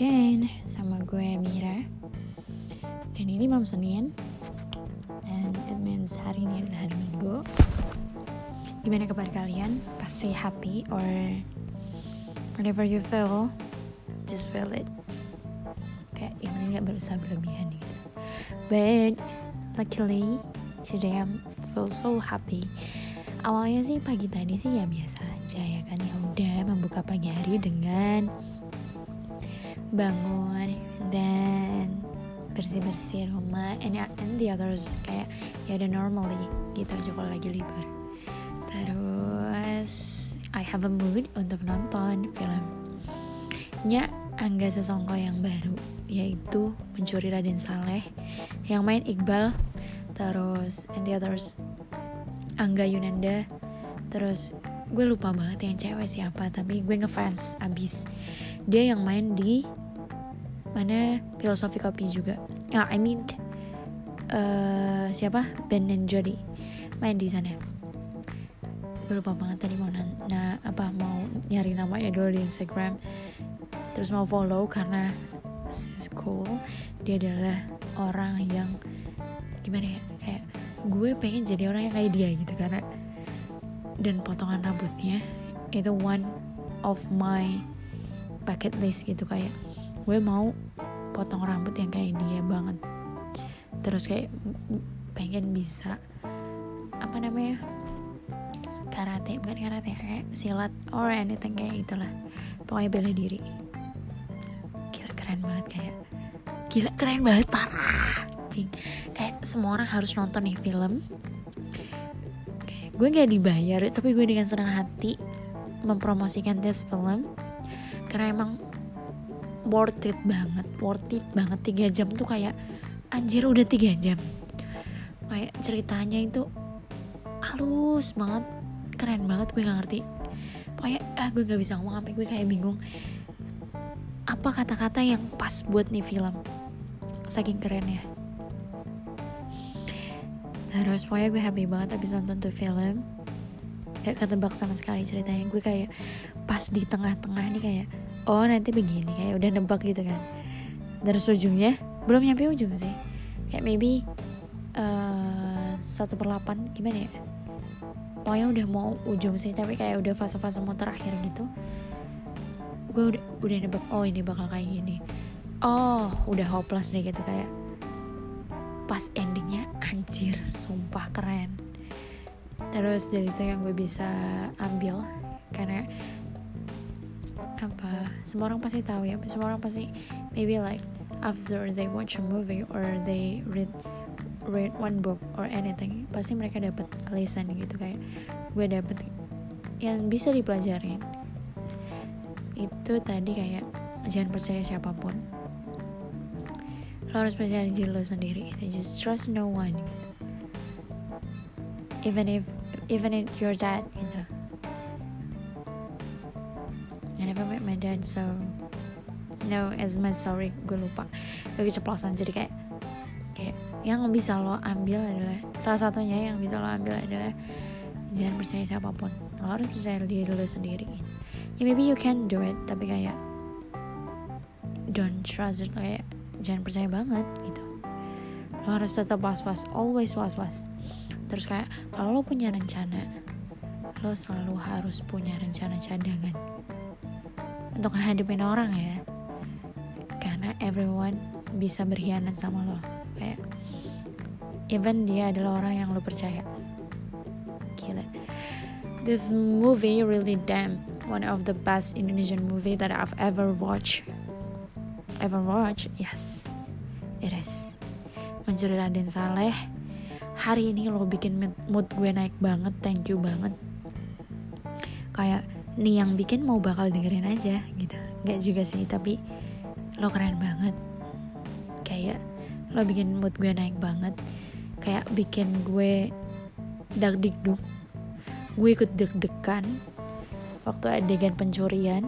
again sama gue Mira. Dan ini malam Senin. And it means hari ini adalah hari Minggu. Gimana kabar kalian? Pasti happy or whatever you feel. Just feel it. Kayak yang penting gak berusaha berlebihan gitu. But luckily today I feel so happy. Awalnya sih pagi tadi sih ya biasa aja ya kan. Ya udah membuka pagi hari dengan bangun dan bersih-bersih rumah and, and the others kayak ya udah normally gitu aja kalau lagi libur. Terus I have a mood untuk nonton film. Nya Angga Sesongko yang baru yaitu Mencuri Raden Saleh yang main Iqbal. Terus and the others Angga Yunanda. Terus gue lupa banget yang cewek siapa tapi gue ngefans abis. Dia yang main di mana filosofi kopi juga. Ah I mean uh, siapa? Ben and Jody. Main di sana. Lupa banget tadi mau nah apa mau nyari namanya dulu di Instagram. Terus mau follow karena is cool. Dia adalah orang yang gimana ya kayak gue pengen jadi orang yang kayak dia gitu karena dan potongan rambutnya itu one of my bucket list gitu kayak gue mau potong rambut yang kayak dia banget. Terus kayak pengen bisa apa namanya karate bukan karate kayak silat or anything kayak itulah pokoknya bela diri. Gila keren banget kayak gila keren banget parah. Cing. kayak semua orang harus nonton nih film. Gue gak dibayar tapi gue dengan senang hati mempromosikan this film. Karena emang worth it banget worth it banget. Tiga jam tuh kayak anjir udah tiga jam. Kayak ceritanya itu halus banget keren banget gue gak ngerti. Pokoknya ah gue gak bisa ngomong apa gue kayak bingung. Apa kata-kata yang pas buat nih film? Saking kerennya. Terus pokoknya gue happy banget abis nonton tuh film. Gak ketebak sama sekali ceritanya. Gue kayak pas di tengah-tengah nih kayak oh nanti begini kayak udah nebak gitu kan. Terus ujungnya belum nyampe ujung sih. Kayak maybe satu uh, per delapan gimana ya? Pokoknya udah mau ujung sih tapi kayak udah fase-fase mau terakhir gitu. Gue udah udah nebak oh ini bakal kayak gini. Oh udah hopeless deh gitu kayak pas endingnya anjir sumpah keren. Terus dari itu yang gue bisa ambil karena apa? Semua orang pasti tahu ya. Semua orang pasti maybe like after they watch a movie or they read read one book or anything pasti mereka dapat lesson gitu kayak gue dapet yang bisa dipelajarin. Itu tadi kayak jangan percaya siapa pun. Lo harus percaya diri lo sendiri. Just trust no one. Even if even if your dad gitu dad so no as my sorry gue lupa. Gue keceplosan jadi kayak kayak yang bisa lo ambil adalah salah satunya yang bisa lo ambil adalah jangan percaya siapa pun. Lo harus percaya diri lo sendiri. Ya maybe you can do it tapi kayak don't trust it kayak jangan percaya banget gitu. Lo harus tetap was was always was was terus kayak kalau lo punya rencana lo selalu harus punya rencana cadangan untuk menghadapin orang ya. Karena everyone bisa berkhianat sama lo. Kayak even dia adalah orang yang lo percaya. Gila. This movie really damn one of the best Indonesian movie that I've ever watched. Ever watched? Yes. It is. Mencuri Raden Saleh. Hari ini lo bikin mood gue naik banget. Thank you banget. Kayak nih yang bikin mau bakal dengerin aja gitu. Nggak juga sih tapi lo keren banget. Kayak lo bikin mood gue naik banget. Kayak bikin gue dak dikduk gue ikut deg-degan. Waktu adegan pencurian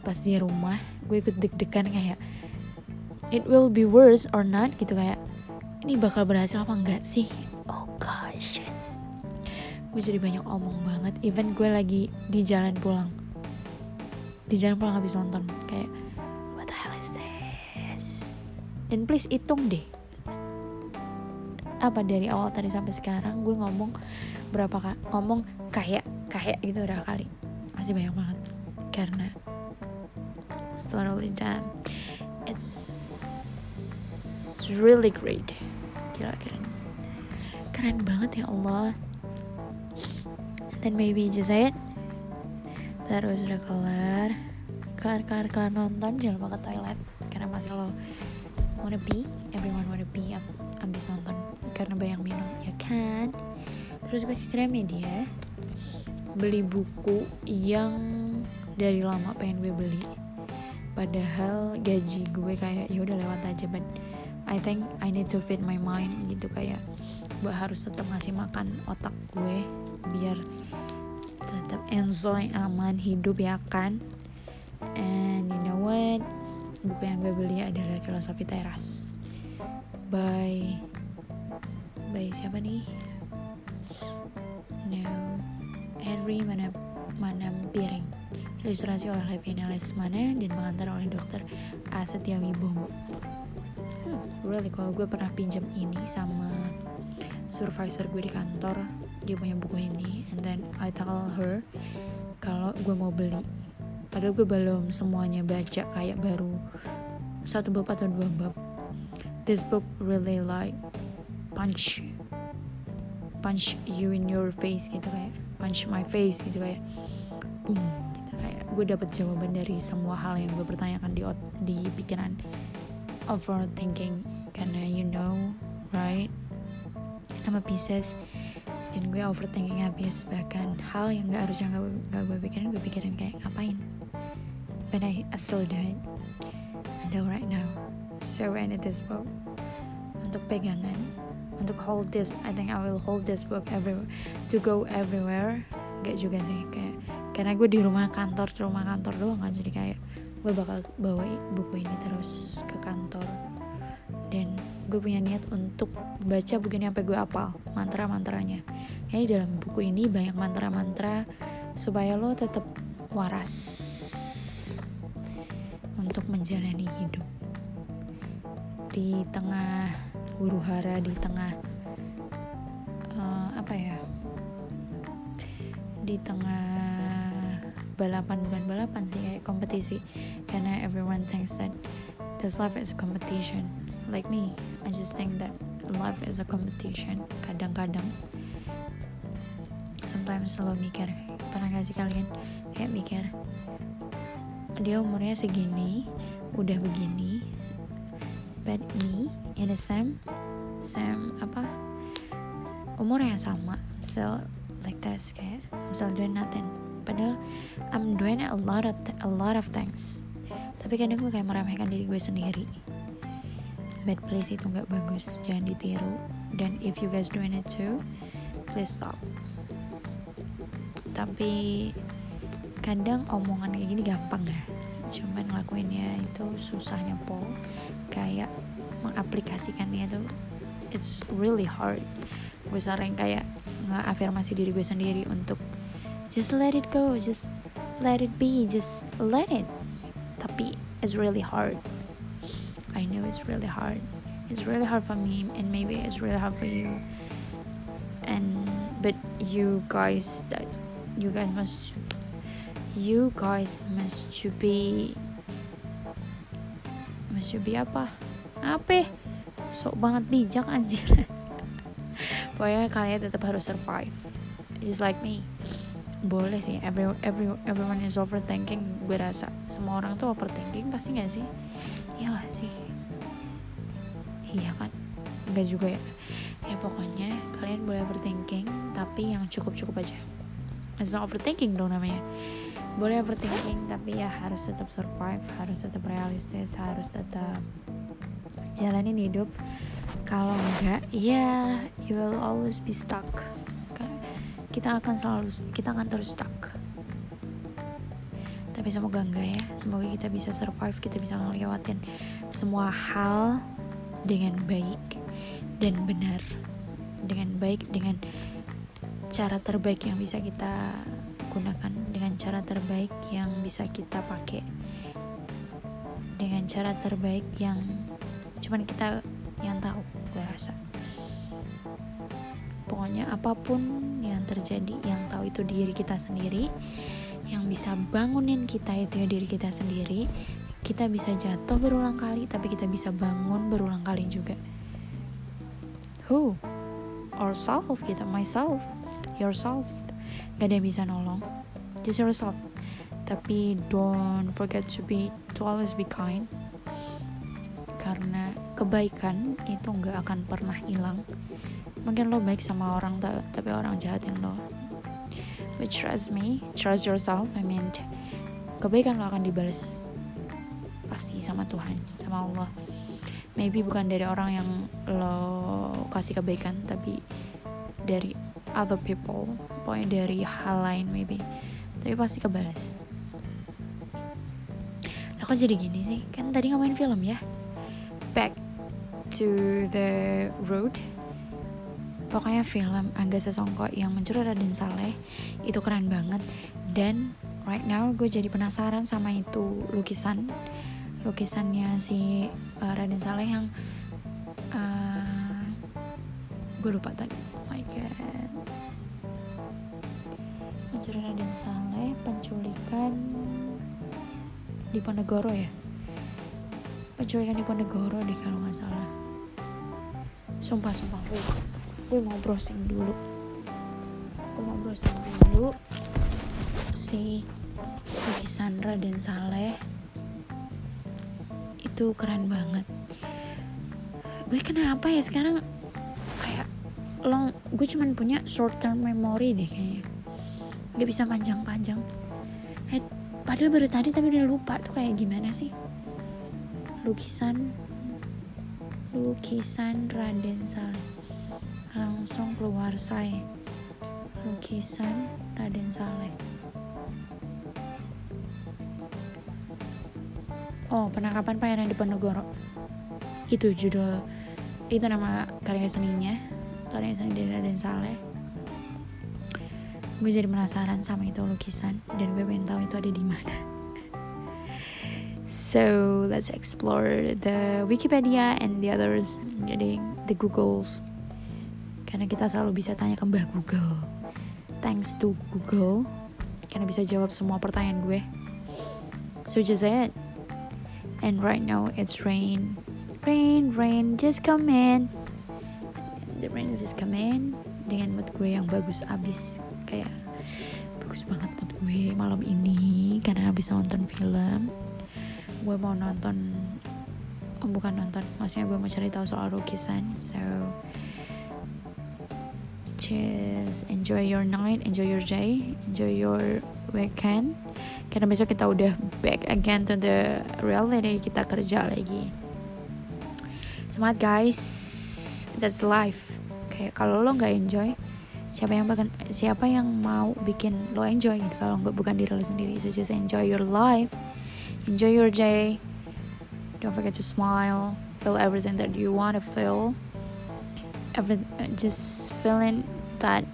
pas di rumah gue ikut deg-degan kayak it will be worse or not? Gitu kayak ini bakal berhasil apa enggak sih gue jadi banyak omong banget. Even gue lagi di jalan pulang. Di jalan pulang habis nonton. Kayak what the dan please hitung deh. Apa dari awal tadi sampai sekarang gue ngomong berapa kak ngomong kayak kayak gitu berapa kali. Masih banyak banget. Karena it's totally done it's really great. Keren. Keren banget ya Allah then maybe just say it terus udah kelar. Kelar kelar kelar nonton. Jangan lupa ke toilet. Karena masih lo wanna be everyone wanna be abis nonton. Karena banyak minum ya kan? Terus gue ke Gramedia. Beli buku yang dari lama pengen gue beli. Padahal gaji gue kayak ya udah lewat aja but I think I need to feed my mind gitu. Kayak gue harus tetap ngasih makan otak gue biar enjoy aman hidup ya kan? And you know what? Buku yang gue beli adalah filosofi teras by by siapa nih? No Henry mana mana piring ilustrasi oleh Levina Lesmana dan mengantar oleh dokter Asetya Wibowo hmm, really kalau gue pernah pinjam ini sama supervisor gue di kantor dia punya buku ini and then I tell her kalau gue mau beli. Padahal gue belum semuanya baca kayak baru satu bab atau dua bab. This book really like punch punch you in your face gitu kayak punch my face gitu kayak boom gitu kayak gue dapet jawaban dari semua hal yang gue pertanyakan di di pikiran overthinking. Karena you know I'm a Pisces dan gue overthinking habis. Bahkan hal yang gak harusnya gak, gak gue pikirin gue pikirin kayak ngapain? But I, still do it. Until right now. So I need this book untuk pegangan untuk hold this I think I will hold this book everywhere to go everywhere. Gak juga sih kayak karena gue di rumah kantor di rumah kantor doang kan. Jadi kayak gue bakal bawa buku ini terus ke kantor gue punya niat untuk baca buku ini sampai gue apal mantra-mantranya. Ini dalam buku ini banyak mantra-mantra supaya lo tetap waras untuk menjalani hidup. Di tengah huru hara di tengah uh, apa ya? Di tengah balapan bukan balapan sih kayak kompetisi. Karena everyone thinks that this life is a competition like me I just think that life is a competition kadang-kadang. Sometimes selalu mikir pernah gak sih kalian kayak mikir dia umurnya segini udah begini but me in the same same apa umur yang sama still like this kayak I'm still doing nothing. Padahal I'm doing a lot of a lot of things. Tapi kadang gue kayak meremehkan diri gue sendiri bad place itu nggak bagus jangan ditiru. Dan if you guys doing it too please stop. Tapi kadang omongan kayak gini gampang ya. Cuman ngelakuinnya itu susahnya pol kayak mengaplikasikannya itu it's really hard. Gue sering kayak ngeafirmasi diri gue sendiri untuk just let it go just let it be just let it. Tapi it's really hard I know it's really hard. It's really hard for me, and maybe it's really hard for you. And but you guys, that you guys must, you guys must to be, must to be apa? Apa? Sok banget bijak anjir. Pokoknya kalian tetap harus survive. Just like me. Boleh sih, every, every, everyone is overthinking. Gue rasa semua orang tuh overthinking pasti gak sih? Iya gak sih? iya kan? Enggak juga ya? Ya pokoknya kalian boleh overthinking tapi yang cukup-cukup aja. It's not overthinking dong namanya. Boleh overthinking tapi ya harus tetap survive harus tetap realistis harus tetap jalanin hidup. Kalau enggak ya you will always be stuck. Kita akan selalu kita akan terus stuck tapi semoga enggak ya. Semoga kita bisa survive kita bisa ngelewatin semua hal dengan baik dan benar. Dengan baik dengan cara terbaik yang bisa kita gunakan dengan cara terbaik yang bisa kita pakai. Dengan cara terbaik yang cuman kita yang tahu gue rasa. Pokoknya apa pun yang terjadi yang tahu itu diri kita sendiri yang bisa bangunin kita itu ya diri kita sendiri. Kita bisa jatuh berulang kali tapi kita bisa bangun berulang kali juga. Who? Ourself kita myself yourself gitu. gak ada yang bisa nolong just yourself. Tapi don't forget to be to always be kind. Karena kebaikan itu nggak akan pernah hilang. Mungkin lo baik sama orang tapi orang jahatin lo but trust me trust yourself I mean kebaikan lo akan dibalas pasti sama Tuhan sama Allah. Maybe bukan dari orang yang lo kasih kebaikan tapi dari other people pokoknya dari hal lain maybe. Tapi pasti kebalas. Kok jadi gini sih? Kan tadi ngomongin film ya? Back to the road pokoknya film Angga Sasongko yang mencuri Raden Saleh itu keren banget. Dan right now gue jadi penasaran sama itu lukisan lukisannya si uh, Raden Saleh yang uh, gue lupa tadi. Oh my god. Mencuri Raden Saleh penculikan di Ponegoro ya? Penculikan di Ponegoro deh kalau nggak salah. Sumpah sumpah gue mau browsing dulu. Gue mau browsing dulu. Si lukisan Raden Saleh. Itu keren banget. Gue kenapa ya sekarang? Kayak long gue cuman punya short term memory deh kayaknya. Gak bisa panjang-panjang. Eh, padahal baru tadi tapi udah lupa tuh kayak gimana sih? Lukisan lukisan Raden Saleh langsung keluar saya lukisan Raden Saleh. Oh penangkapan pangeran Diponegoro itu judul itu nama karya seninya karya seni dari Raden Saleh. Gue jadi penasaran sama itu lukisan dan gue pengen tahu itu ada di mana. So let's explore the Wikipedia and the others, jadi the Googles. Karena kita selalu bisa tanya ke Mbah Google. Thanks to Google, karena bisa jawab semua pertanyaan gue. So just it. And right now it's rain. Rain, rain, just come in. The rain just come in dengan mood gue yang bagus abis kayak bagus banget mood gue malam ini karena habis nonton film gue mau nonton oh bukan nonton maksudnya gue mau cari tahu soal lukisan so just enjoy your night enjoy your day enjoy your weekend. Karena besok kita udah back again to the reality kita kerja lagi. Semangat guys. That's life. Kayak kalau lo nggak enjoy siapa yang bahkan siapa yang mau bikin lo enjoy gitu? Kalau nggak bukan diri lo sendiri. So just enjoy your life. Enjoy your day. Don't forget to smile. Feel everything that you want to feel. Every just feeling that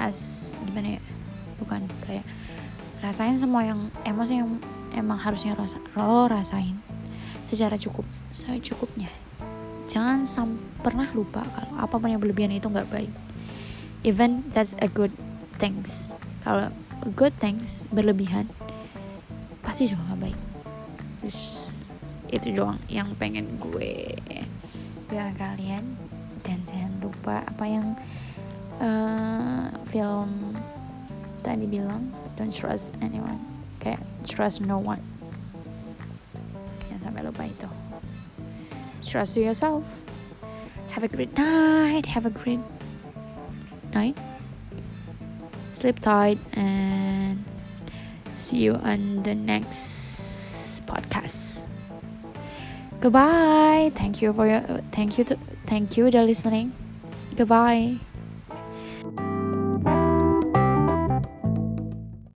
as gimana ya? Bukan kayak rasain semua yang emosi yang emang harusnya rasa, lo rasain secara cukup secukupnya. Jangan sam pernah lupa kalau apa pun yang berlebihan itu nggak baik. Even that's a good things. Kalau good things berlebihan pasti juga gak baik. Just, itu doang yang pengen gue bilang kalian. Dan jangan lupa apa yang uh, film tadi bilang don't trust anyone kayak trust no one jangan sampai lupa itu trust yourself have a great night have a great night sleep tight and See you on the next podcast. Goodbye. Thank you for your thank you to, thank you for listening. Goodbye.